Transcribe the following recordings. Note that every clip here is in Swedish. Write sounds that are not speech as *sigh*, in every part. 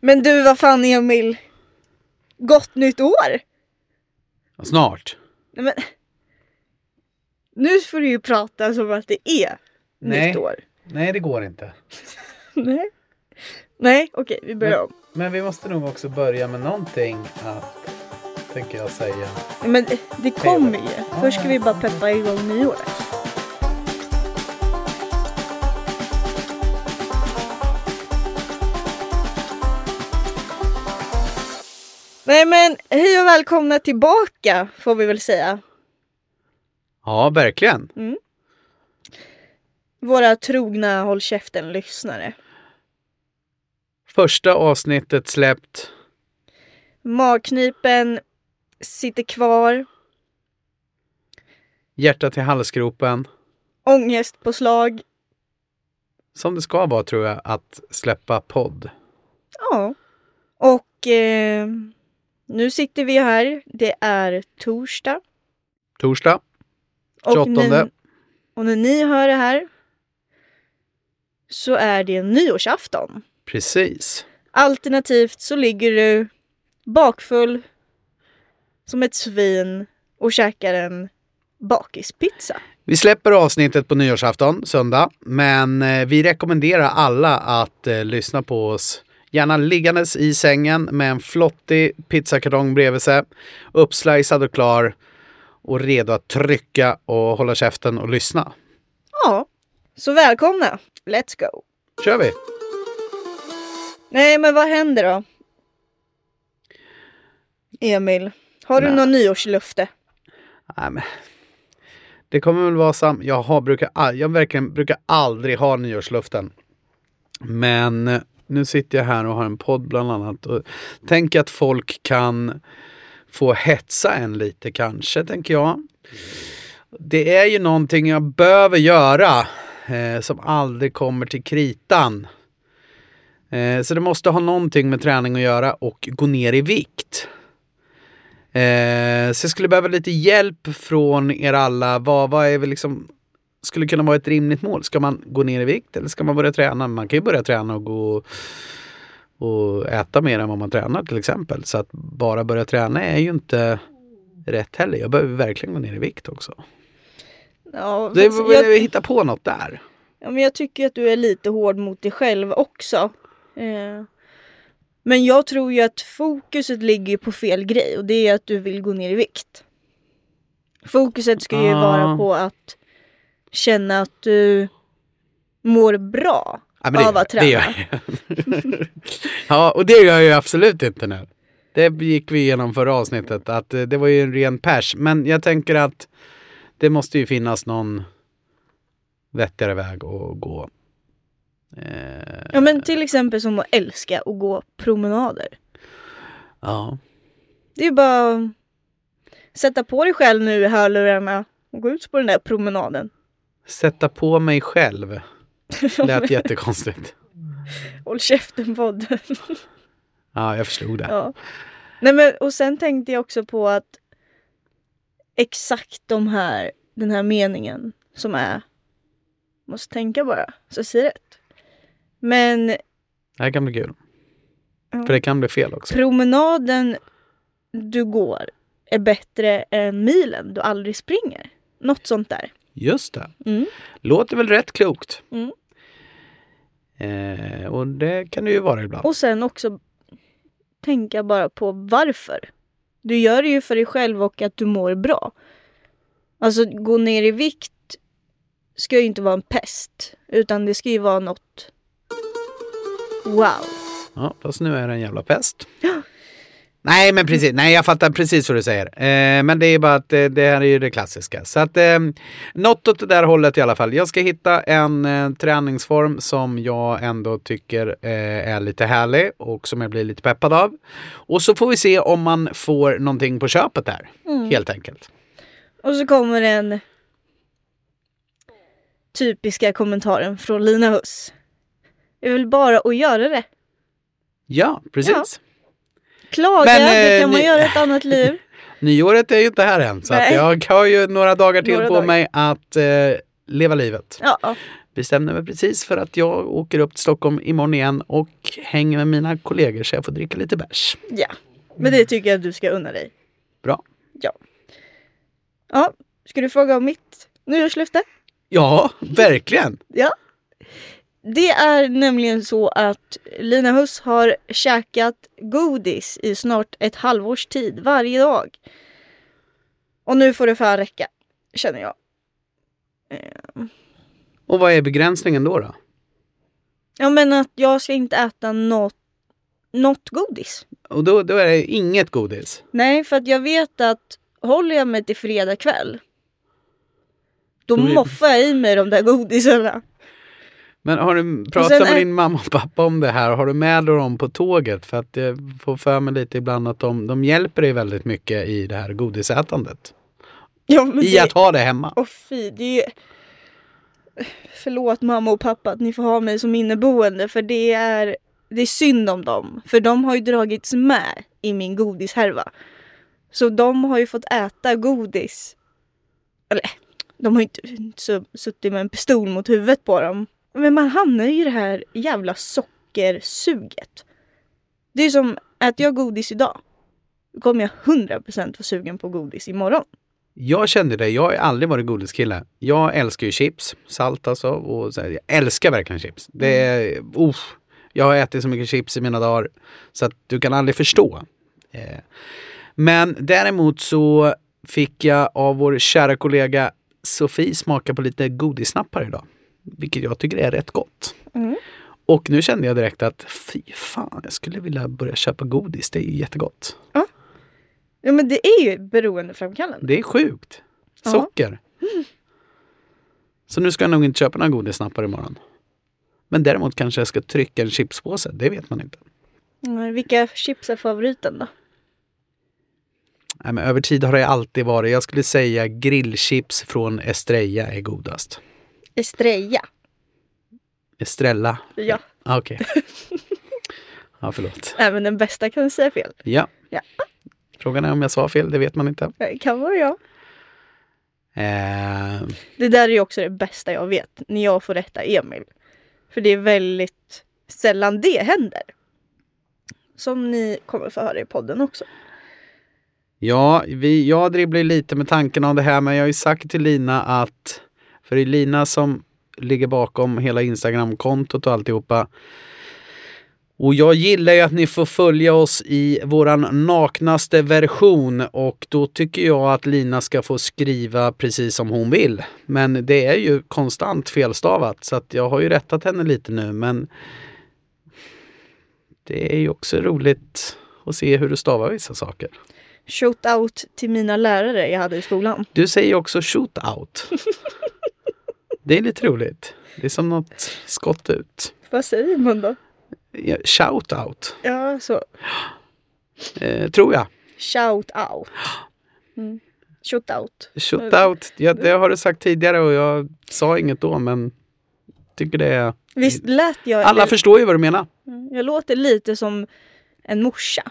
Men du, vad fan Emil? Gott nytt år! Snart. Nej, men... Nu får du ju prata som att det är Nej. nytt år. Nej, det går inte. *laughs* Nej. Nej, okej, vi börjar om. Men vi måste nog också börja med någonting att, tänker jag säga. Men det- det kommer ju. Först ska vi bara peppa igång nyåret. Nej men hej och välkomna tillbaka får vi väl säga. Ja, verkligen. Våra trogna Håll käften-lyssnare. Första avsnittet släppt. Magknipen sitter kvar. Hjärtat i halsgropen. Ångestpåslag. Som det ska vara tror jag, att släppa podd. Ja. Och eh, nu sitter vi här. Det är torsdag. Torsdag. Och 28. När, och när ni hör det här så är det nyårsafton. Precis. Alternativt så ligger du bakfull som ett svin och käkar en bakispizza. Vi släpper avsnittet på nyårsafton, söndag. Men eh, vi rekommenderar alla att eh, lyssna på oss. Gärna liggandes i sängen med en flottig pizzakartong bredvid sig. Uppslicead och klar. Och redo att trycka och hålla käften och lyssna. Ja, så välkomna. Let's go. kör vi! Nej, men vad händer då? Emil, har du Nej. något nyårslöfte? Nej, men. Det kommer väl vara sam... Jag, har, brukar, all- jag verkligen brukar aldrig ha nyårsluften. Men nu sitter jag här och har en podd bland annat. Och tänk att folk kan få hetsa en lite kanske, tänker jag. Det är ju någonting jag behöver göra eh, som aldrig kommer till kritan. Eh, så det måste ha någonting med träning att göra och gå ner i vikt. Eh, så jag skulle behöva lite hjälp från er alla. Vad, vad är vi liksom skulle kunna vara ett rimligt mål? Ska man gå ner i vikt eller ska man börja träna? Man kan ju börja träna och gå och äta mer än vad man tränar till exempel. Så att bara börja träna är ju inte rätt heller. Jag behöver verkligen gå ner i vikt också. Ja, Det, jag, hitta på något där. ja, men jag tycker att du är lite hård mot dig själv också. Eh, men jag tror ju att fokuset ligger på fel grej och det är att du vill gå ner i vikt. Fokuset ska ju Ah. vara på att känna att du mår bra Ja, men av att träna. det gör jag. *laughs* ja, och det gör jag ju absolut inte nu. Det gick vi igenom förra avsnittet, att eh, det var ju en ren pers. Men jag tänker att det måste ju finnas någon vettigare väg att gå. Eh, Ja men till exempel som att älska att gå promenader. ja. Det är bara att sätta på dig själv nu i hörlurarna och gå ut på den där promenaden. Sätta på mig själv. *laughs* Lät jättekonstigt. Håll käften podden. Ja, jag förstod det. ja. Nej men och sen tänkte jag också på att exakt de här, den här meningen som är måste tänka bara så jag säger rätt. Men Det här kan bli kul. Ja. För det kan bli fel också. promenaden du går är bättre än milen du aldrig springer. Något sånt där. Just det. Mm. Låter väl rätt klokt. Mm. Eh, och det kan det ju vara ibland. Och sen också tänka bara på varför. Du gör det ju för dig själv och att du mår bra. Alltså gå ner i vikt ska ju inte vara en pest. Utan det ska ju vara något wow. Ja, fast nu är det en jävla pest. *gasps* *gasps* Nej, men precis. Nej, jag fattar precis vad du säger. Eh, men det är bara att eh, det här är ju det klassiska. Så att eh, något åt det där hållet i alla fall. Jag ska hitta en eh, träningsform som jag ändå tycker eh, är lite härlig och som jag blir lite peppad av. Och så får vi se om man får någonting på köpet där. Helt enkelt. Och så kommer den typiska kommentaren från Lina Huss. Är väl bara att göra det. Ja, precis. Klaga, Men, det eh, kan man göra ett annat liv. *laughs* Nyåret är ju inte här än så jag har ju några dagar till Några på dagar. mig att eh, leva livet. Ja, bestämde mig precis för att jag åker upp till Stockholm imorgon igen och hänger med mina kollegor så jag får dricka lite bärs. Ja, men det tycker jag att du ska unna dig. Bra. Ja, ska du fråga om mitt nyårslöfte? Ja, verkligen. Ja. Det är nämligen så att Lina Huss har käkat godis i snart ett halvårs tid varje dag. Och nu får det fan räcka, känner jag. Eh, Och vad är begränsningen då? då? Ja men att jag ska inte äta något, något godis. Och då, då är det inget godis. Nej, för att jag vet att håller jag mig till fredag kväll då moffar jag i mig de där godisarna. Men har du pratat med är- din mamma och pappa om det här? Har du med dig dem på tåget? För att jag får för mig lite ibland att de, de hjälper dig väldigt mycket i det här godisätandet. Ja, I det... att ha det hemma. Åh fy, det är ju... Förlåt mamma och pappa att ni får ha mig som inneboende för det är, det är synd om dem. För de har ju dragits med i min godishärva. Så de har ju fått äta godis. Eller, de har ju inte su- suttit med en pistol mot huvudet på dem. Men man hamnar ju i det här jävla sockersuget. Det är som, äter jag godis idag, då kommer jag 100% vara sugen på godis imorgon. Jag kände det, jag har aldrig varit godiskille. Jag älskar ju chips, salt alltså. Och så här, jag älskar verkligen chips. Det är, uff, jag har ätit så mycket chips i mina dagar så att du kan aldrig förstå. Eh, Men däremot så fick jag av vår kära kollega Sofie smaka på lite godissnappar idag. Vilket jag tycker är rätt gott. Mm. Och nu kände jag direkt att fy fan, jag skulle vilja börja köpa godis. Det är ju jättegott. Ja men det är ju beroendeframkallande. Det är sjukt. Ja. Socker. Så nu ska jag nog inte köpa några godissnappar imorgon. Men däremot kanske jag ska trycka en chipspåse. Det vet man inte. Mm, Vilka chips är favoriten då? Nej, men över tid har det alltid varit. Jag skulle säga grillchips från Estrella är godast. Estrella. Estrella. Ja, Ah, Okej. *laughs* ja, förlåt. även den bästa kan säga fel. Ja. Ja. Frågan är om jag sa fel. Det vet man inte. Det kan vara jag. Eh, Det där är ju också det bästa jag vet. När jag får rätta Emil. För det är väldigt sällan det händer. Som ni kommer få höra i podden också. Ja, vi, jag dribblar lite med tanken om det här men jag har ju sagt till Lina att för det är Lina som ligger bakom hela Instagram-kontot och alltihopa. Och jag gillar ju att ni får följa oss i våran naknaste version och då tycker jag att Lina ska få skriva precis som hon vill. Men det är ju konstant felstavat så att jag har ju rättat henne lite nu men det är ju också roligt att se hur du stavar vissa saker. Shout out till mina lärare jag hade i skolan. Du säger också shootout. *laughs* Det är lite roligt. Det är som något skott ut. Vad säger man då? Ja, Shoutout, Ja, så. eh, tror jag. Shout out. Mm. Shoot out. Shootout, ja, det har du sagt tidigare och jag sa inget då men tycker det är... Visst lät jag... Alla förstår ju vad du menar. Mm, Jag låter lite som en morsa.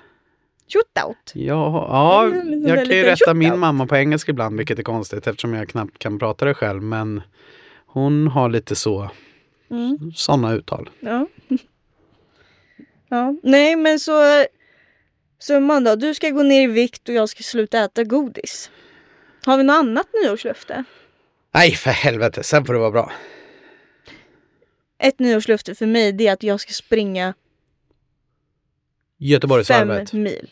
Shoot out. Ja, ja Mm, jag kan ju rätta min mamma på engelska ibland vilket är konstigt eftersom jag knappt kan prata det själv men hon har lite så, Mm. sådana uttal. Ja. *laughs* ja. Nej men så... Summan då, du ska gå ner i vikt och jag ska sluta äta godis. Har vi något annat nyårslöfte? Nej för helvete, sen får det vara bra. Ett nyårslöfte för mig det är att jag ska springa fem Göteborgsvarvet. mil.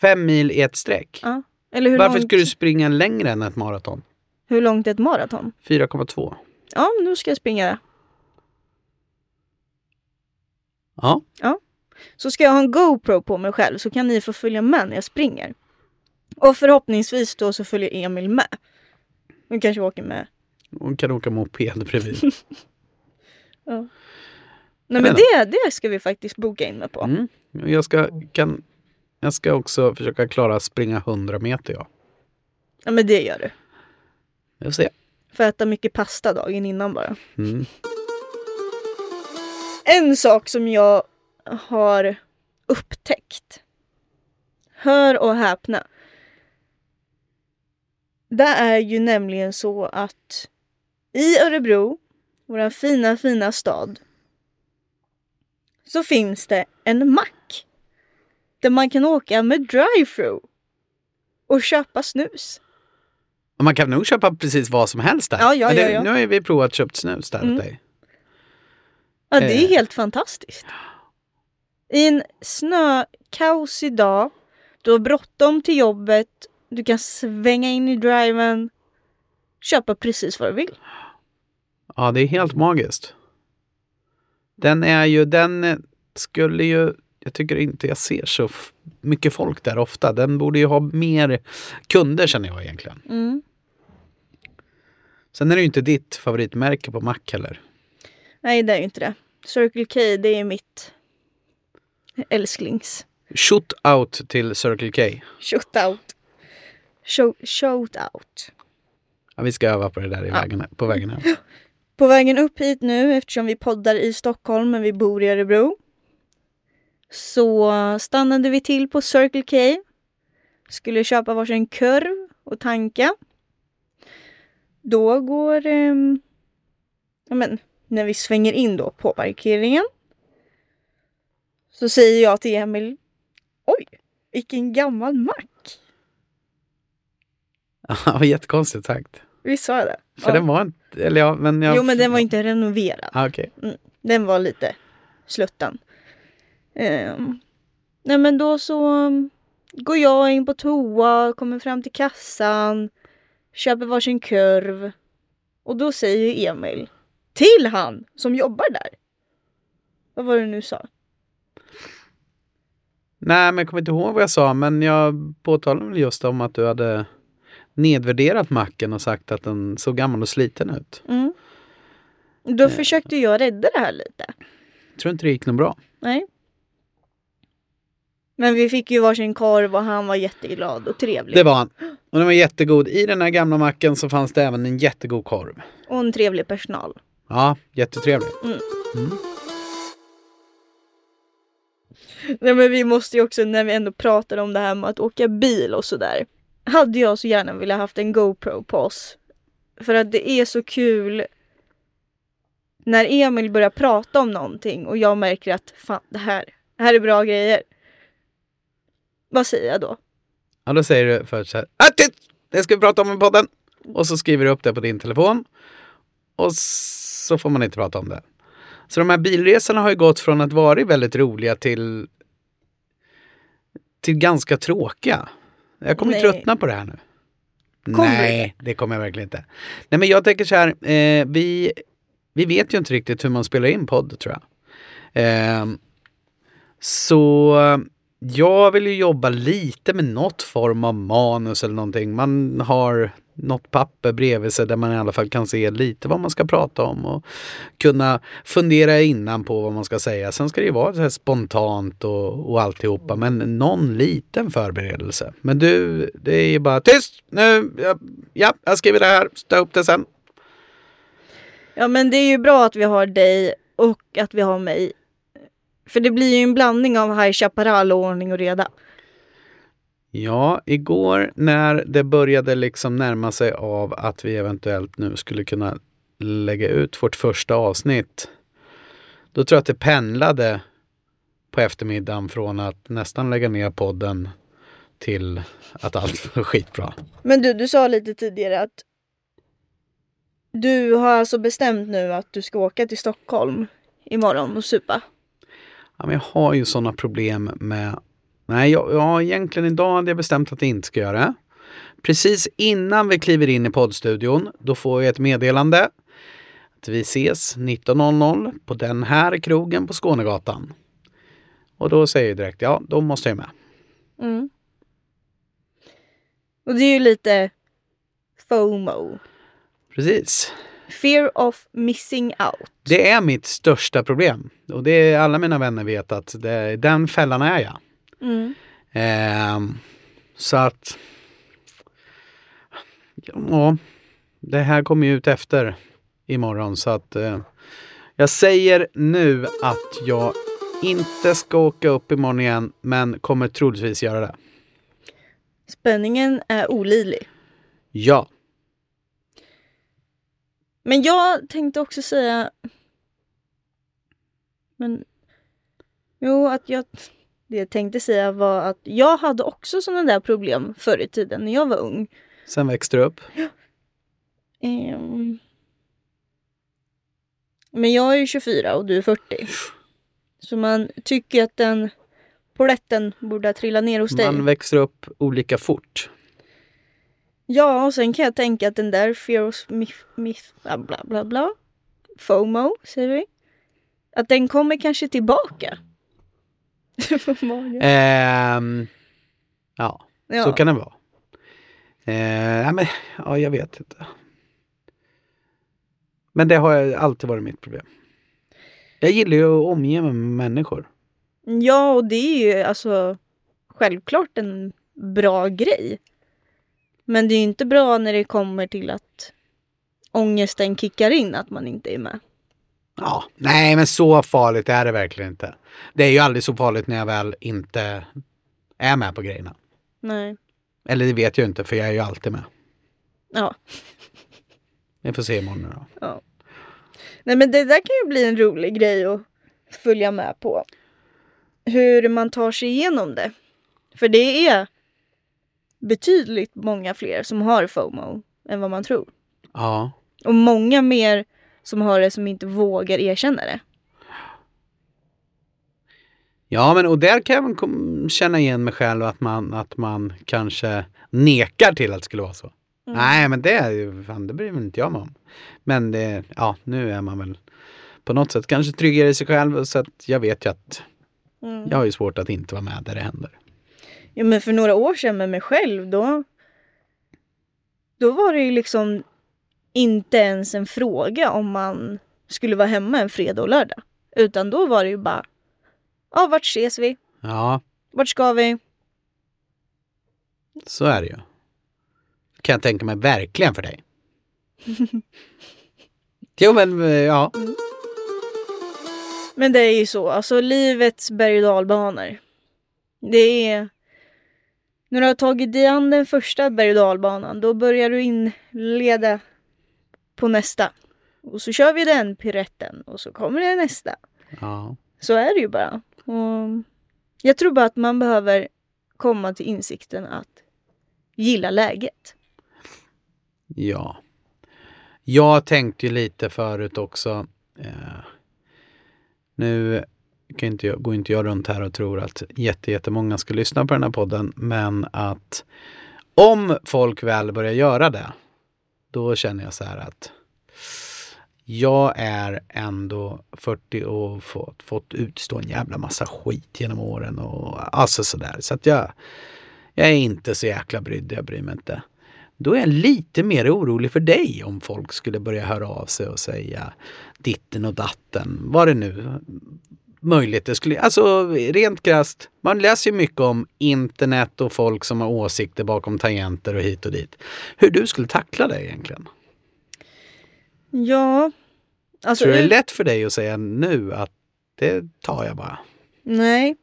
Fem mil i ett streck. Ja. Varför långt, ska du springa längre än ett maraton? Hur långt är ett maraton? 4,2. Ja, nu ska jag springa det. Ja, Så ska jag ha en GoPro på mig själv så kan ni få följa med när jag springer. Och förhoppningsvis då så följer Emil med. Vi kanske åker med. hon kan åka moped bredvid. *laughs* Ja. Nej men det, det ska vi faktiskt boka in mig på. Mm. Jag, ska, kan, jag ska också försöka klara springa 100 meter. Ja. Ja men det gör du. Vi får se. Får äta mycket pasta dagen innan bara. Mm. En sak som jag har upptäckt. Hör och häpna. Det är ju nämligen så att i Örebro vår fina, fina stad, så finns det en mack där man kan åka med drive-through och köpa snus. Och Man kan nog köpa precis vad som helst där. Ja, ja, det, ja, ja. Nu har vi provat köpt snus där Mm. åt dig. Ja, det är Eh. helt fantastiskt. I en snökaosig dag, du har bråttom till jobbet, du kan svänga in i driven, köpa precis vad du vill. Ja, det är helt magiskt. Den är ju, den skulle ju, jag tycker inte jag ser så mycket folk där ofta. Den borde ju ha mer kunder känner jag egentligen. Mm. Sen är det ju inte ditt favoritmärke på Mac heller. Nej, det är ju inte det. Circle K, det är mitt älsklings. Shoot out till Circle K. Shootout. Show, shoutout. Ja, vi ska öva på det där i Ja. vägen, på vägen hem. *gasps* På vägen upp hit nu, eftersom vi poddar i Stockholm men vi bor i Örebro, så stannade vi till på Circle K. Skulle köpa varsin kurv och tanka. Då går... ehm, ja men, när vi svänger in då på parkeringen så säger jag till Emil Oj, vilken gammal mack! *laughs* Ja, jättekonstigt sagt. Visst sa jag det? För Ja. den var inte, eller ja, men jag... Jo men den var inte renoverad. Ah, Okej. Den var lite slutten. Ehm, nej men då så um, går jag in på toa, kommer fram till kassan, köper varsin kurv. Och då säger Emil till han som jobbar där. Vad var det du nu sa? Nej, men jag kommer inte ihåg vad jag sa, men jag påtalade väl just om att du hade nedvärderat macken och sagt att den såg gammal och sliten ut. Mm. Då försökte jag rädda det här lite. Jag tror inte det gick något bra. Nej. Men vi fick ju varsin korv och han var jätteglad och trevlig. Det var han. Och den var jättegod. I den här gamla macken så fanns det även en jättegod korv. Och en trevlig personal. Ja, jättetrevlig. Nej men vi måste ju också när vi ändå pratar om det här med att åka bil och sådär. Hade jag så gärna velat haft en GoPro på oss. För att det är så kul när Emil börjar prata om någonting och jag märker att fan det här, det här är bra grejer. Vad säger jag då? Ja, då säger du först så här. Tyst! Det ska vi prata om i podden. Och så skriver du upp det på din telefon. Och så får man inte prata om det. Så de här bilresorna har ju gått från att vara väldigt roliga till till ganska tråkiga. Jag kommer Nej. tröttna på det här nu. Kommer Nej, det kommer jag verkligen inte. Nej, men jag tänker så här. Eh, vi, vi vet ju inte riktigt hur man spelar in podd tror jag. Eh, så jag vill ju jobba lite med något form av manus eller någonting. Man har något papper bredvid sig där man i alla fall kan se lite vad man ska prata om och kunna fundera innan på vad man ska säga. Sen ska det ju vara så här spontant och, och alltihopa, men någon liten förberedelse. Men du, det är ju bara tyst nu, ja, ja jag skriver det här, Stå upp det sen. Ja men det är ju bra att vi har dig och att vi har mig. För det blir ju en blandning av High Chaparral och ordning och reda. Ja, igår när det började liksom närma sig av att vi eventuellt nu skulle kunna lägga ut vårt första avsnitt. Då tror jag att det pendlade på eftermiddagen från att nästan lägga ner podden till att allt var skitbra. Men du, du sa lite tidigare att du har alltså bestämt nu att du ska åka till Stockholm imorgon och supa. Ja, men jag har ju sådana problem med... Nej, jag, ja, egentligen idag hade jag bestämt att jag inte ska göra det. Precis innan vi kliver in i poddstudion, då får jag ett meddelande att vi ses 19.00 på den här krogen på Skånegatan. Och då säger jag direkt, ja, då måste jag med. Mm. Och det är ju lite FOMO. Precis. Fear of missing out. Det är mitt största problem. Och det är alla mina vänner vet att det, den fällan är jag. Mm. Ehm, så att... Ja, det här kommer ju ut efter imorgon så att eh, jag säger nu att jag inte ska åka upp imorgon igen men kommer troligtvis göra det. Spänningen är olidlig. Ja, Men jag tänkte också säga... Men... Jo, att jag... Det jag tänkte säga var att jag hade också sådana där problem förr i tiden när jag var ung. Sen växte du upp. Ehm. Men jag är ju 24 och du är 40. Så man tycker att den poletten borde trilla ner hos dig. Man växer upp olika fort. Ja, och sen kan jag tänka att den där fear of myth, myth bla bla bla bla, FOMO säger vi, att den kommer kanske tillbaka. *laughs* Ehm, ja, ja. så kan det vara. Ja, men, ja, jag vet inte. Men det har alltid varit mitt problem. Jag gillar ju att omge mig med människor. ja, och det är ju alltså självklart en bra grej. Men det är ju inte bra när det kommer till att ångesten kickar in att man inte är med. Ja, nej men så farligt är det verkligen inte. Det är ju aldrig så farligt när jag väl inte är med på grejerna. Nej. Eller det vet jag ju inte för jag är ju alltid med. Ja. *laughs* Vi får se imorgon då. ja. Nej men det där kan ju bli en rolig grej att följa med på. Hur man tar sig igenom det. För det är betydligt många fler som har FOMO än vad man tror. Ja. Och många mer som har det som inte vågar erkänna det. Ja, men och där kan jag känna igen mig själv att man, att man kanske nekar till att det skulle vara så. Mm. Nej, men det, är ju- fan, det bryr väl inte jag mig om. Men det, ja, nu är man väl på något sätt kanske tryggare i sig själv så att jag vet ju att Mm. jag har ju svårt att inte vara med där det händer. Ja men för några år sedan med mig själv då Då var det ju liksom inte ens en fråga om man skulle vara hemma en fredag och lördag. Utan då var det ju bara Ja, vart ses vi? Ja, Vart ska vi? så är det ju. Kan jag tänka mig verkligen för dig. *laughs* jo, men eh, ja. Men det är ju så, alltså livets berg och dalbanor. Det är... När du har tagit dig an den första berg och dalbanan, då börjar du inleda på nästa. Och så kör vi den piretten och så kommer det nästa. ja. Så är det ju bara. Och jag tror bara att man behöver komma till insikten att gilla läget. Ja. Jag tänkte ju lite förut också. Eh, nu kan inte jag, går inte jag runt här och tror att jätte, jättemånga ska lyssna på den här podden. Men att om folk väl börjar göra det, då känner jag så här att jag är ändå 40 och fått, fått utstå en jävla massa skit genom åren och alltså sådär. Så att jag, jag är inte så jäkla brydd, jag bryr mig inte. Då är jag lite mer orolig för dig om folk skulle börja höra av sig och säga ditten och datten, vad det nu möjligt det skulle, alltså rent krasst, man läser ju mycket om internet och folk som har åsikter bakom tangenter och hit och dit. Hur du skulle tackla det egentligen? Ja, alltså... Tror du det är lätt för dig att säga nu att det tar jag bara? Nej.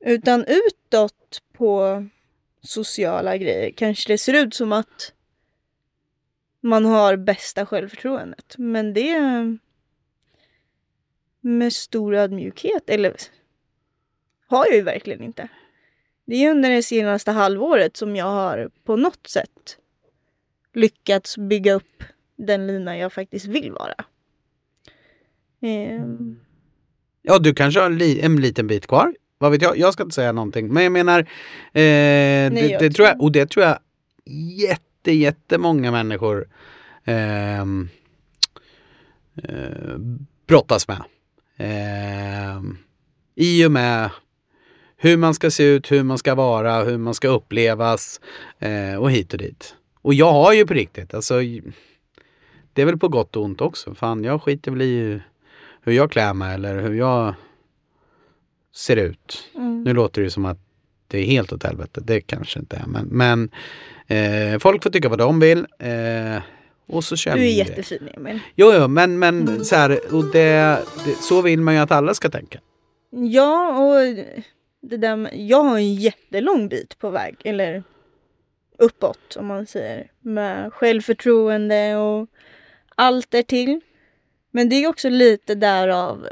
Utan utåt på sociala grejer kanske det ser ut som att man har bästa självförtroendet. Men det med stor ödmjukhet, eller har jag ju verkligen inte. Det är under det senaste halvåret som jag har på något sätt lyckats bygga upp den lina jag faktiskt vill vara. Ehm, Ja, du kanske har en, li- en liten bit kvar. Vad vet jag? Jag ska inte säga någonting. Men jag menar, eh, det, jag det tror- jag, och det tror jag jätte, jättemånga människor ehm, eh, brottas med. Ehm, I och med hur man ska se ut, hur man ska vara, hur man ska upplevas eh, och hit och dit. Och jag har ju på riktigt, alltså det är väl på gott och ont också. Fan, jag skiter väl i hur jag klär mig eller hur jag ser ut. mm. Nu låter det som att det är helt åt helvete. Det kanske inte är. Men, men eh, folk får tycka vad de vill. Eh, och så kör Du är vi jättefin Emil. Jo, jo, men, men Mm. så här, och det, det, så vill man ju att alla ska tänka. Ja, och det där med, jag har en jättelång bit på väg, eller uppåt om man säger, med självförtroende och allt är till. Men det är också lite därav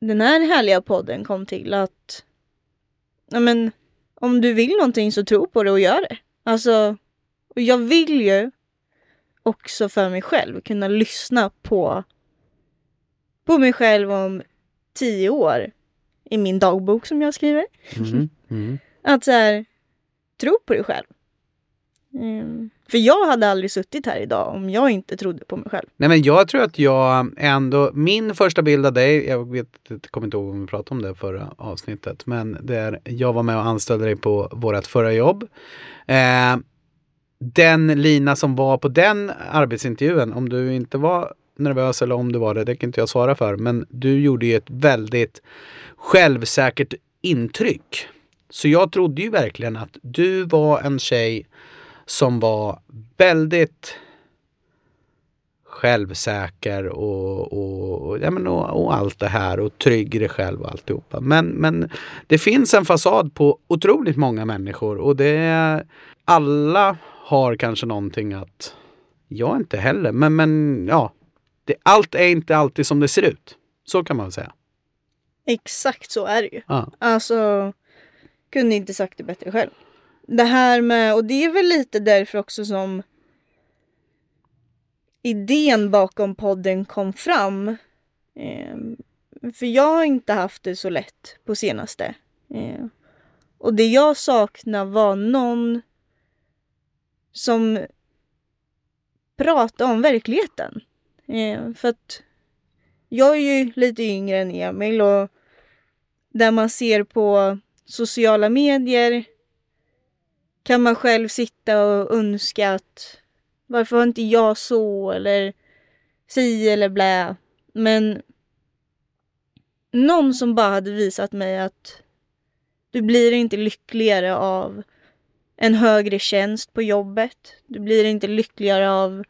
den här härliga podden kom till att ja, men, om du vill någonting så tro på det och gör det. Alltså, jag vill ju också för mig själv kunna lyssna på, på mig själv om tio år i min dagbok som jag skriver. Mm. *laughs* Mm. Att så här, tro på dig själv. Mm. För jag hade aldrig suttit här idag om jag inte trodde på mig själv. Nej men jag tror att jag ändå, min första bild av dig, jag vet, jag kommer inte ihåg om vi pratade om det förra avsnittet, men det är, jag var med och anställde dig på vårt förra jobb. Eh, den Lina som var på den arbetsintervjun, om du inte var nervös eller om du var det, det kan inte jag svara för, men du gjorde ju ett väldigt självsäkert intryck. Så jag trodde ju verkligen att du var en tjej som var väldigt självsäker och, och, ja, men och, och, allt det här och trygg i dig själv och alltihopa. Men, men det finns en fasad på otroligt många människor och det är alla har kanske någonting att jag inte heller, men, men ja, det, allt är inte alltid som det ser ut. Så kan man säga. Exakt så är det ju. Ja. Alltså, kunde inte sagt det bättre själv. Det här med, och det är väl lite därför också som idén bakom podden kom fram. Eh, för jag har inte haft det så lätt på senaste. Eh, och det jag saknar var någon som pratar om verkligheten. Eh, för att jag är ju lite yngre än Emil och där man ser på sociala medier kan man själv sitta och önska att varför har inte jag så eller si eller blä. Men någon som bara hade visat mig att du blir inte lyckligare av en högre tjänst på jobbet. Du blir inte lyckligare av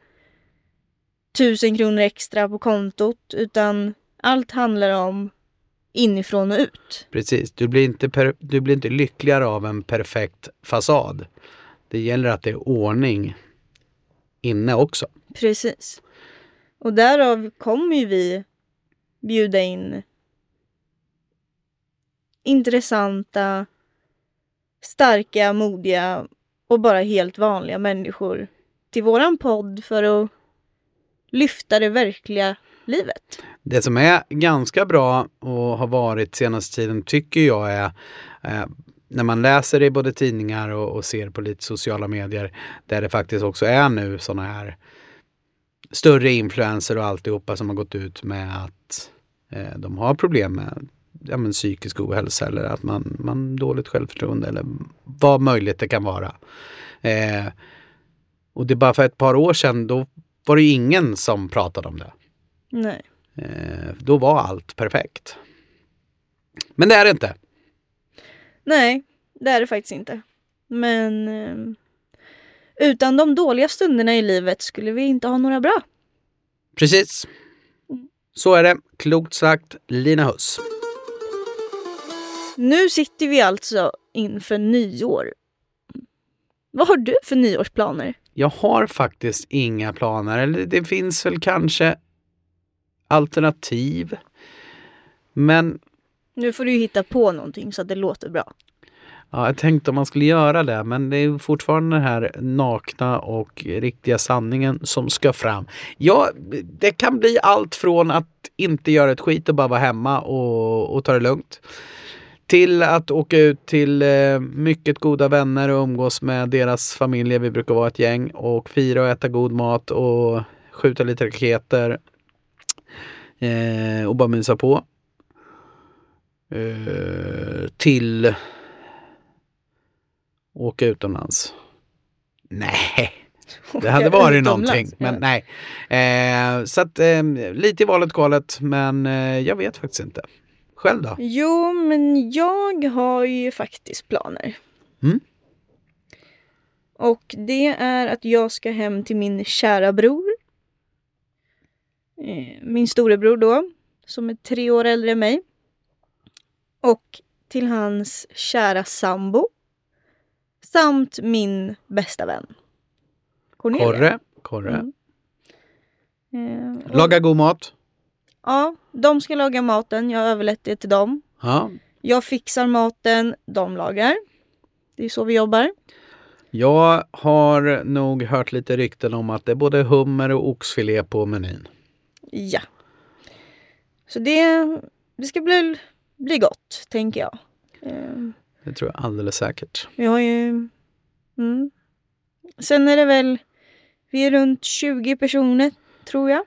tusen kronor extra på kontot utan allt handlar om inifrån och ut. Precis, du blir, inte per, du blir inte lyckligare av en perfekt fasad. Det gäller att det är ordning inne också. Precis. Och därav kommer ju vi bjuda in intressanta, starka, modiga och bara helt vanliga människor till våran podd för att lyfta det verkliga livet. Det som är ganska bra och har varit senaste tiden tycker jag är eh, när man läser i både tidningar och, och, ser på lite sociala medier där det faktiskt också är nu sådana här större influenser och alltihopa som har gått ut med att eh, de har problem med ja, men psykisk ohälsa eller att man, man dåligt självförtroende eller vad möjligt det kan vara. Eh, och det är bara för ett par år sedan då var det ingen som pratade om det. Nej. Eh, då var allt perfekt. Men det är det inte. Nej, det är det faktiskt inte. Men eh, utan de dåliga stunderna i livet skulle vi inte ha några bra. Precis. Så är det. Klokt sagt, Lina Huss. Nu sitter vi alltså inför nyår. Vad har du för nyårsplaner? Jag har faktiskt inga planer. Eller det finns väl kanske alternativ. Men... Nu får du hitta på någonting så att det låter bra. Ja, jag tänkte om man skulle göra det, men det är fortfarande den här nakna och riktiga sanningen som ska fram. Ja, det kan bli allt från att inte göra ett skit och bara vara hemma och, och ta det lugnt. Till att åka ut till eh, mycket goda vänner och umgås med deras familjer. Vi brukar vara ett gäng och fira och äta god mat och skjuta lite raketer. Eh, och bara mysa på. Eh, till åka utomlands. Nej, det hade varit någonting. Men nej. Så att lite i valet kvalet, men jag vet faktiskt inte. Själv då? Jo, men jag har ju faktiskt planer. Mm. Och det är att jag ska hem till min kära bror. Eh, min storebror då, som är tre år äldre än mig. Och till hans kära sambo. Samt min bästa vän. Cornelia. Korre. Korre. Mm. Eh, och- Laga god mat. Ja, de ska laga maten. Jag överlät det till dem. Ja. Jag fixar maten, de lagar. Det är så vi jobbar. Jag har nog hört lite rykten om att det är både hummer och oxfilé på menyn. Ja. Så det, det ska bli, bli gott, tänker jag. Eh, Det tror jag alldeles säkert. Vi har ju... Mm. Sen är det väl... Vi är runt 20 personer, tror jag.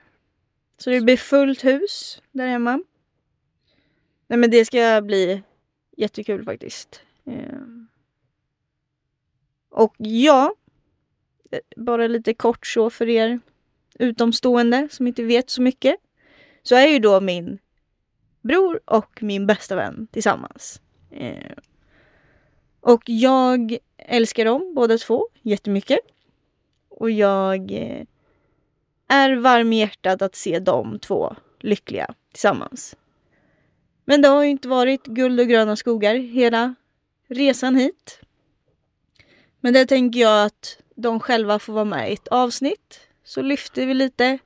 Så det blir fullt hus där hemma. Nej men det ska bli jättekul faktiskt. Eh. Och ja, eh, bara lite kort så för er utomstående som inte vet så mycket. Så är ju då min bror och min bästa vän tillsammans. Eh. Och jag älskar dem båda två jättemycket. Och jag eh, är varm i hjärtat att se dem två lyckliga tillsammans. Men det har ju inte varit guld och gröna skogar hela resan hit. Men det tänker jag att de själva får vara med i ett avsnitt. Så lyfter vi lite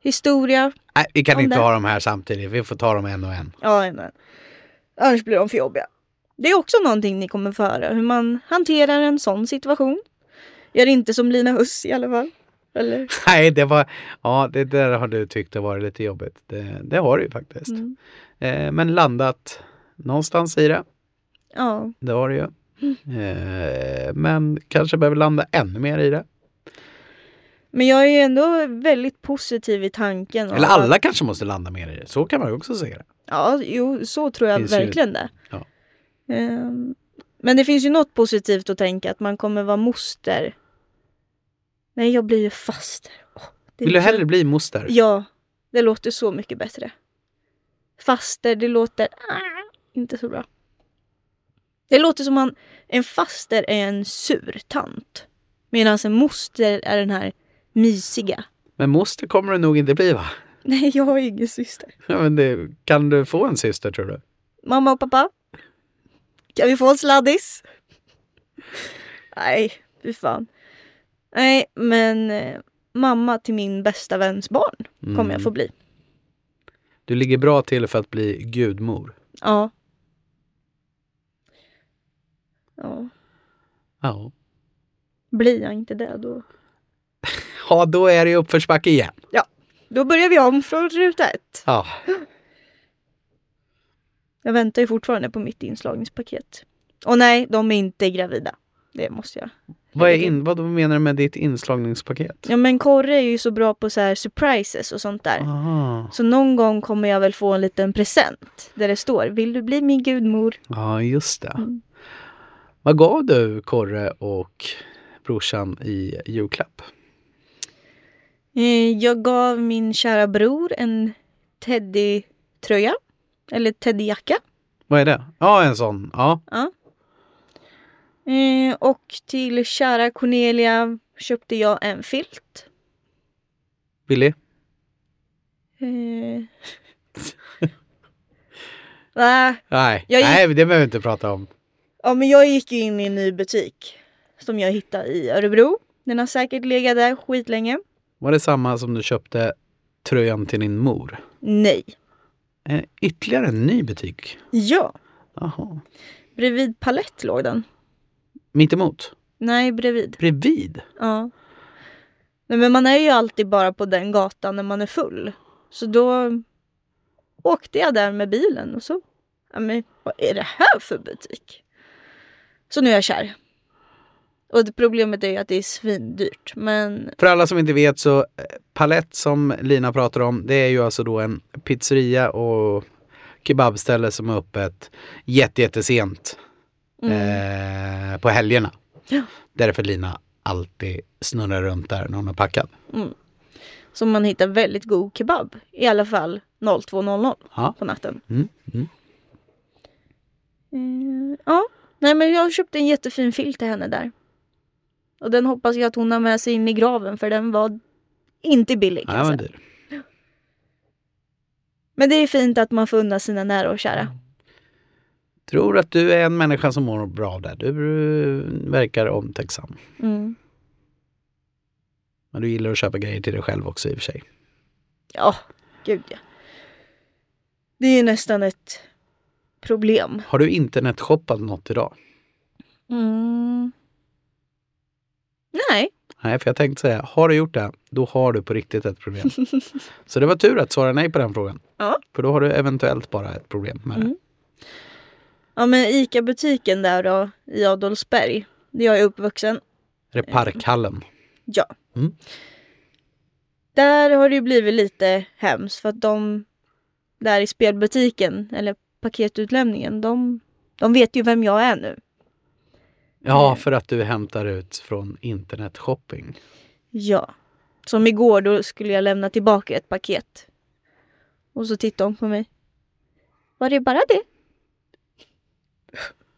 historia. Nej, vi kan inte det. ha dem här samtidigt. Vi får ta dem en och en. Ja, men annars blir de för jobbiga. Det är också någonting ni kommer få höra, hur man hanterar en sån situation. Gör inte som Lina Huss i alla fall. Eller? *laughs* Nej, det var... Ja, det där har du tyckt har varit lite jobbigt. Det, det har du ju faktiskt. Mm. Eh, men landat någonstans i det. Ja, Det har du ju. Eh, men kanske behöver landa ännu mer i det. men jag är ju ändå väldigt positiv i tanken. Eller att- alla kanske måste landa mer i det. Så kan man ju också se det. Ja, jo, så tror jag Finns ju- verkligen det. Ja. Ehm, men det finns ju något positivt att tänka att man kommer vara moster. Nej, jag blir ju faster. Det Vill du hellre bli moster? Ja, det låter så mycket bättre. Faster, det låter ah, inte så bra. Det låter som man, en faster är en sur tant. Medan en moster är den här mysiga. Men moster kommer du nog inte bli va? *laughs* Nej, jag har ingen syster. Ja, men det, kan du få en syster tror du? Mamma och pappa? Kan vi få en sladdis? Nej, fy fan. Nej, men eh, mamma till min bästa väns barn kommer Mm. jag få bli. Du ligger bra till för att bli gudmor. Ja. Ja. Ja. Blir jag inte det då? *laughs* Ja, då är det uppförsbacke igen. Då börjar vi om från ruta ett. Ja. Jag väntar ju fortfarande på mitt inslagningspaket. Och nej, de är inte gravida. Det måste jag. Vad, är in, vad menar du med ditt inslagningspaket? Ja men Korre är ju så bra på så här surprises och sånt där. Aha. Så någon gång kommer jag väl få en liten present där det står Vill du bli min gudmor? Ja, just det. Mm. Vad gav du Korre och brorsan i julklapp? Eh, Jag gav min kära bror en Teddy-tröja. Eller Teddy-jacka. Vad är det? Ja, en sån. Ja. Eh, Och till kära Cornelia köpte jag en filt. Billy? Eh. *laughs* Nej, Nej, gick- Nej det behöver vi inte prata om. ja, men jag gick ju in i en ny butik som jag hittade i Örebro. Den har säkert legat där skitlänge. Var det samma som du köpte tröjan till din mor? Nej. Eh, ytterligare en ny butik? Ja, Jaha. bredvid Palett låg den. Mitt emot? Nej, bredvid. Bredvid? Ja. Nej, men man är ju alltid bara på den gatan när man är full. Så då åkte jag där med bilen och så, ja men vad är det här för butik? Så nu är jag kär. Och problemet är ju att det är svindyrt. Men För alla som inte vet så eh, Palett som Lina pratar om det är ju alltså då en pizzeria och kebabställe som är öppet jätte, jättesent mm, eh, på helgerna. Ja. Därför Lina alltid snurrar runt där när hon har packat. så man hittar väldigt god kebab. I alla fall 02.00 Ja. på natten. Mm, mm. Eh, ja, nej men jag köpte en jättefin filt till henne där. Och den hoppas jag att hon har med sig in i graven för den var inte billig. Ja, dyr. Men det är fint att man får unna sina nära och kära. Tror att du är en människa som mår bra av det. Du verkar omtänksam. Mm. Men du gillar att köpa grejer till dig själv också i och för sig. Ja, gud ja. Det är ju nästan ett problem. Har du internetshoppat något idag? Mm. Nej. Nej, för jag tänkte säga, har du gjort det, då har du på riktigt ett problem. *laughs* Så det var tur att svara nej på den frågan. Ja. För då har du eventuellt bara ett problem med det. Mm. Ja men ICA-butiken där då i Adolfsberg. Där jag är uppvuxen. Är det Parkhallen? Ja. Mm. Där har det ju blivit lite hemskt för att de där i spelbutiken eller paketutlämningen, de, de vet ju vem jag är nu. Ja, Eh. för att du hämtar ut från internetshopping. Ja. Som igår då skulle jag lämna tillbaka ett paket. Och så tittade hon på mig. Var det bara det?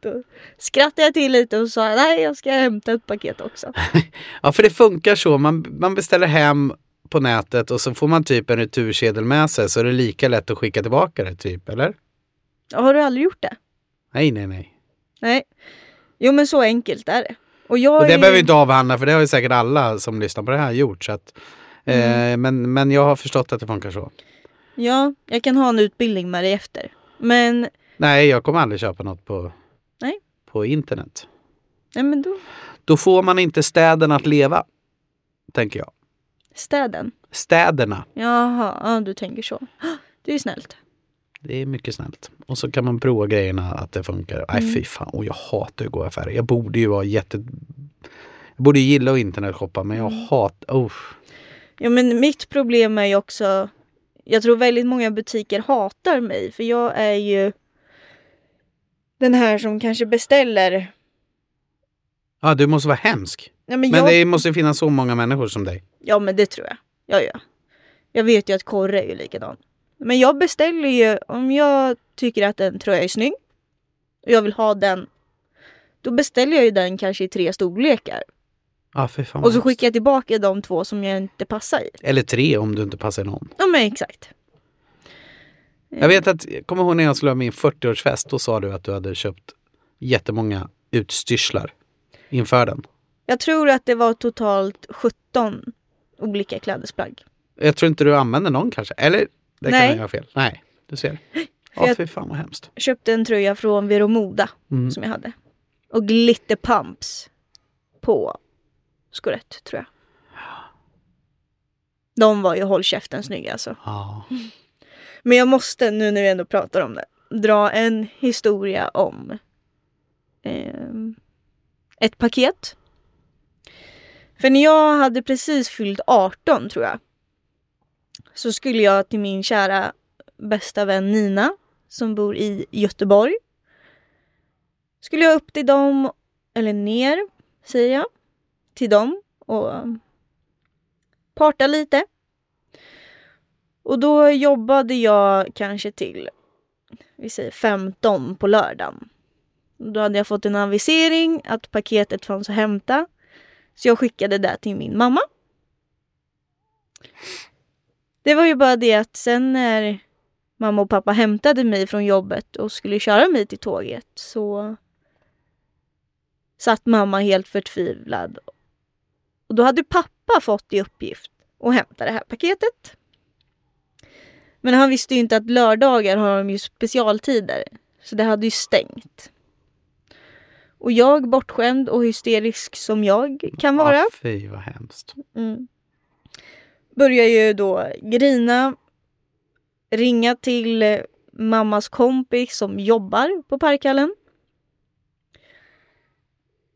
Då skrattade jag till lite och sa nej jag ska hämta ett paket också. *laughs* Ja, för det funkar så. Man, man beställer hem på nätet och så får man typ en retursedel med sig så är det lika lätt att skicka tillbaka det typ, eller? Har du aldrig gjort det? Nej, nej, nej. Nej. Jo men så enkelt är det. Och jag Och det är... behöver vi inte avhandla för det har ju säkert alla som lyssnar på det här gjort. Så att, Mm. eh, men, men jag har förstått att det funkar så. Ja, jag kan ha en utbildning med dig efter. Men, Nej, jag kommer aldrig köpa något på, Nej. på internet. nej men då, Då får man inte städerna att leva, tänker jag. städen. Städerna, Jaha, ja, du tänker så. *gasps* Det är ju snällt. det är mycket snällt. Och så kan man prova grejerna att det funkar. Nej, Mm. fy fan. Och jag hatar att gå i affärer. Jag borde ju vara jätte... Jag borde gilla att internetshoppa, men jag Mm. hatar... Oh. Ja men mitt problem är ju också Jag tror väldigt många butiker hatar mig för jag är ju Den här som kanske beställer. Ja, du måste vara hemsk. ja, men Men jag, det måste finnas så många människor som dig. ja men det tror jag. Ja ja. Jag vet ju att Korre är ju likadan. Men jag beställer ju om jag tycker att en tröja är snygg Och jag vill ha den Då beställer jag ju den kanske i tre storlekar. Vad Och så skickar jag tillbaka de två som jag inte passar i. Eller tre om du inte passar någon. Ja men exakt Jag vet att, kommer ihåg när jag skulle ha min 40-årsfest, då sa du att du hade köpt jättemånga utstyrslar inför den. Jag tror att det var totalt 17 olika klädesplagg. Jag tror inte du använder någon kanske, eller? Det kan Nej. jag göra fel. Nej, du ser. *laughs* Ja, jag- fy fan vad hemskt. Jag köpte en tröja från Vero Moda Mm. som jag hade. Och glitterpumps på skorett tror jag. De var ju håll käften snygga alltså. Ja. *laughs* Men jag måste, nu när vi ändå pratar om det, dra en historia om eh, ett paket. För när jag hade precis fyllt 18 tror jag. Så skulle jag till min kära bästa vän Nina som bor i Göteborg. Skulle jag upp till dem, eller ner säger jag, till dem och ehm, parta lite. Och då jobbade jag kanske till, vi säger 15 på lördagen. Då hade jag fått en avisering att paketet fanns att hämta. Så jag skickade det till min mamma. Det var ju bara det att sen när mamma och pappa hämtade mig från jobbet och skulle köra mig till tåget så satt mamma helt förtvivlad. Och då hade pappa fått i uppgift att hämta det här paketet. Men han visste ju inte att lördagar har de ju specialtider. Så det hade ju stängt. Och jag, bortskämd och hysterisk som jag kan vara, Ja, fy vad hemskt. mm, börjar ju då grina, ringa till eh, mammas kompis som jobbar på parkhallen.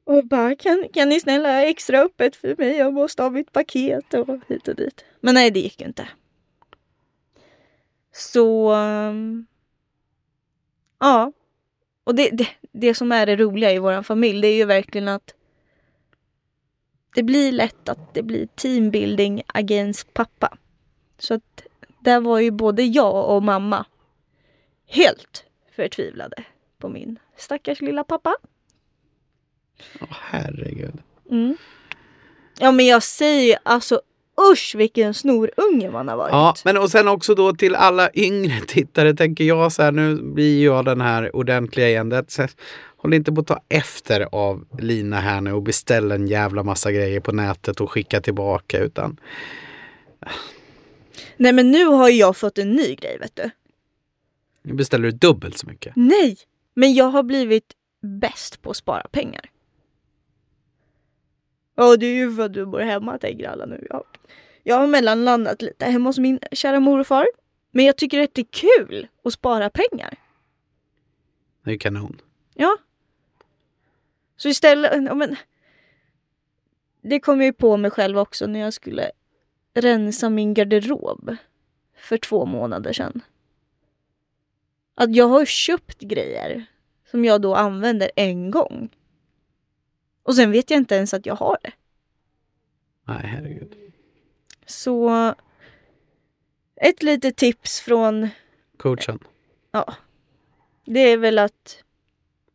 Och bara, kan, kan ni snälla extra öppet för mig? Jag måste ha mitt paket och hit och dit. Men nej, det gick ju inte. Så... ehm, ja. Och det, det, det som är det roliga i vår familj, det är ju verkligen att det blir lätt att det blir teambuilding against pappa. Så att där var ju både jag och mamma helt förtvivlade på min stackars lilla pappa. Åh, herregud. Mm. Ja men jag säger alltså usch vilken snorunge man har varit. Ja, men och sen också då till alla yngre *laughs* tittare tänker jag så här, nu blir jag den här ordentliga igen. Det, håll inte på att ta efter av Lina här nu och beställa en jävla massa grejer på nätet och skicka tillbaka utan Nej men nu har jag fått en ny grej vet du. Nu beställer du dubbelt så mycket. Nej! Men jag har blivit bäst på att spara pengar. Ja, det är ju för att du bor hemma tänker alla nu. Ja. Jag har mellanlandat lite hemma hos min kära morfar. Men jag tycker att det är kul att spara pengar. Det är kanon. Ja. Så istället, ja, men. Det kom jag ju på mig själv också när jag skulle rensa min garderob för två månader sedan. Att jag har köpt grejer som jag då använder en gång. Och sen vet jag inte ens att jag har det. Nej, herregud. Så ett litet tips från, Coachen. ja, det är väl att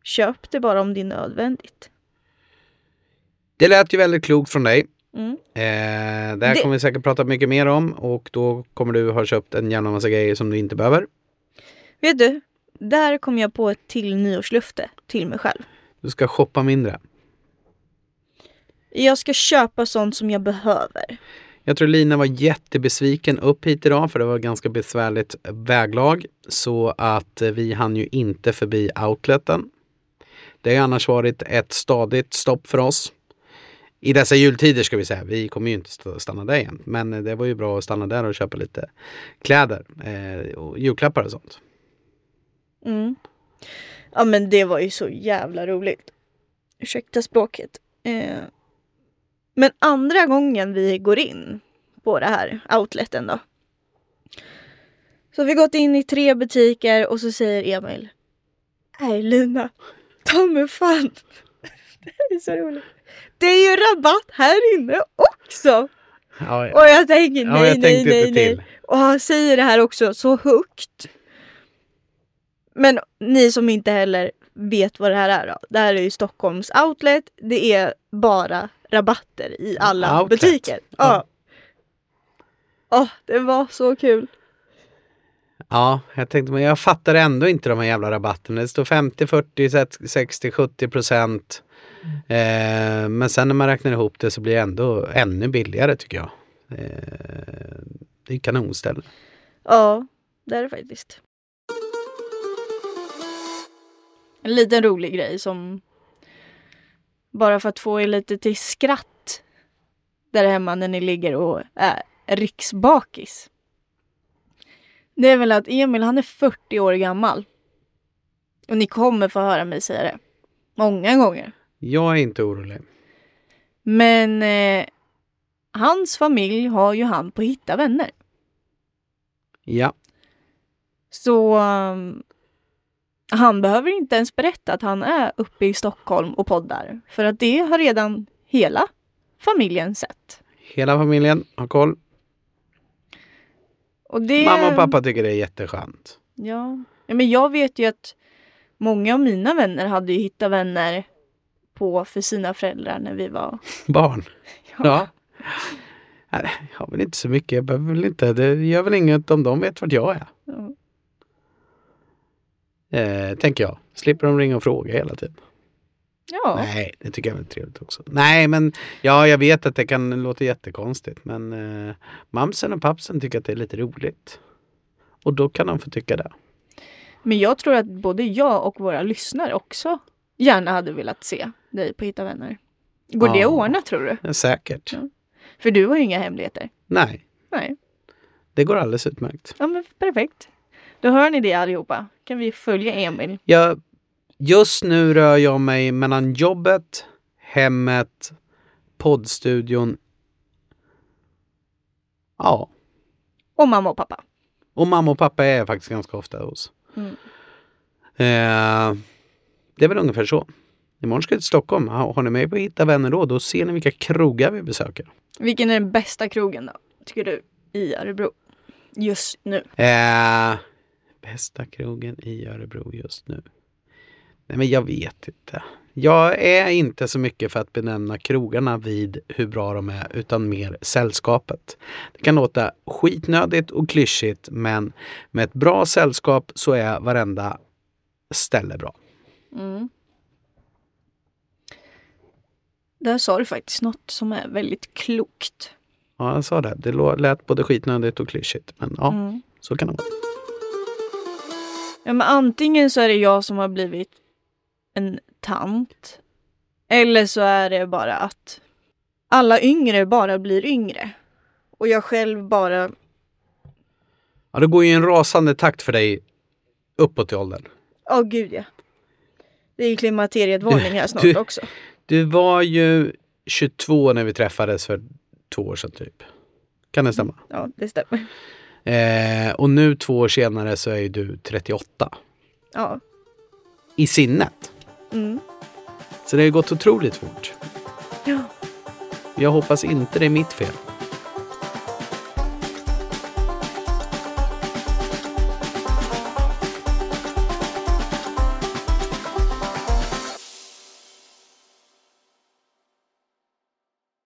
köp det bara om det är nödvändigt. Det lät ju väldigt klokt från dig. Mm. Eh, det här Det- kommer vi säkert prata mycket mer om och då kommer du ha köpt en jävla massa grejer som du inte behöver. Vet du, där kom jag på ett till nyårslufte till mig själv. Du ska shoppa mindre. Jag ska köpa sånt som jag behöver. Jag tror Lina var jättebesviken upp hit idag för det var ganska besvärligt väglag. Så att eh, vi hann ju inte förbi outleten. Det har annars varit ett stadigt stopp för oss. I dessa jultider ska vi säga. Vi kommer ju inte st- stanna där igen. Men eh, det var ju bra att stanna där och köpa lite kläder eh, och julklappar och sånt. Mm. Ja men det var ju så jävla roligt. Ursäkta språket. Eh. Men andra gången vi går in på det här outleten då. Så vi gått in i tre butiker och så säger Emil. Nej Lina, ta mig fan. *laughs* Det är så roligt. Det är ju rabatt här inne också. Ja, ja. Och jag tänker nej, ja jag nej, nej, nej. Och han säger det här också så högt. Men ni som inte heller vet vad det här är då. Det här är ju Stockholms outlet. Det är bara rabatter i alla Outlet. butiker. Ja. Åh, det var så kul. Ja, jag tänkte men jag fattar ändå inte de här jävla rabatterna. Det står 50, 40, 60, 70 procent. Eh, men sen när man räknar ihop det så blir det ändå ännu billigare tycker jag. Eh, det är kanonställe. Ja, det är det faktiskt. En liten rolig grej som bara för att få er lite till skratt där hemma när ni ligger och är riksbakis. Det är väl att Emil han är 40 år gammal. Och ni kommer få höra mig säga det. Många gånger. Jag är inte orolig. Men eh, hans familj har ju han på Hitta vänner. Ja, Så han behöver inte ens berätta att han är uppe i Stockholm och poddar. För att det har redan hela familjen sett. hela familjen har koll. Och det, Mamma och pappa tycker det är jätteskönt. Ja. ja, men jag vet ju att många av mina vänner hade ju hittat vänner på för sina föräldrar när vi var... *laughs* Barn. *laughs* Ja. Nej, Jag har väl inte så mycket. Jag behöver väl inte. Det gör väl inget om de vet vart jag är. Ja. Eh, tänker jag. Slipper de ringa och fråga hela tiden. ja. Nej, det tycker jag är trevligt också. Nej, men ja, jag vet att det kan låta jättekonstigt. Men eh, mamsen och pappsen tycker att det är lite roligt. Och då kan de få tycka det. Men jag tror att både jag och våra lyssnare också gärna hade velat se dig på Hitta vänner. Går det Ja. att ordna tror du? Ja, säkert. Ja. För du har ju inga hemligheter. Nej, Nej. det går alldeles utmärkt. Ja men perfekt. Då hör ni det allihopa. Kan vi följa Emil? Jag, just nu rör jag mig mellan jobbet, hemmet, poddstudion. Ja, Och mamma och pappa. och mamma och pappa är faktiskt ganska ofta hos. Mm. Eh, det är väl ungefär så. Imorgon ska jag till Stockholm. Ha- Har ni mig på Hitta vänner då, då ser ni vilka krogar vi besöker. Vilken är den bästa krogen då? Tycker du? I Örebro? Just nu. Eh, bästa krogen i Örebro just nu? Nej men jag vet inte. Jag är inte så mycket för att benämna krogarna vid hur bra de är utan mer sällskapet. Det kan låta skitnödigt och klyschigt men med ett bra sällskap så är varenda ställe bra. Mm. Där sa du faktiskt något som är väldigt klokt. Ja, jag sa det. Det lät både skitnödigt och klyschigt. Men ja, Mm. så kan det vara. Ja, men antingen så är det jag som har blivit en tant. Eller så är det bara att alla yngre bara blir yngre. Och jag själv bara, Ja, det går ju en rasande takt för dig uppåt i åldern. åh gud ja. Det är ju klimakteriet varning här snart Du- också. Du var ju 22 när vi träffades för två år sedan typ. Kan det stämma? Ja, det stämmer. Eh, och nu två år senare så är ju du 38. Ja. I sinnet. Mm. Så det har ju gått otroligt fort. Ja. Jag hoppas inte det är mitt fel.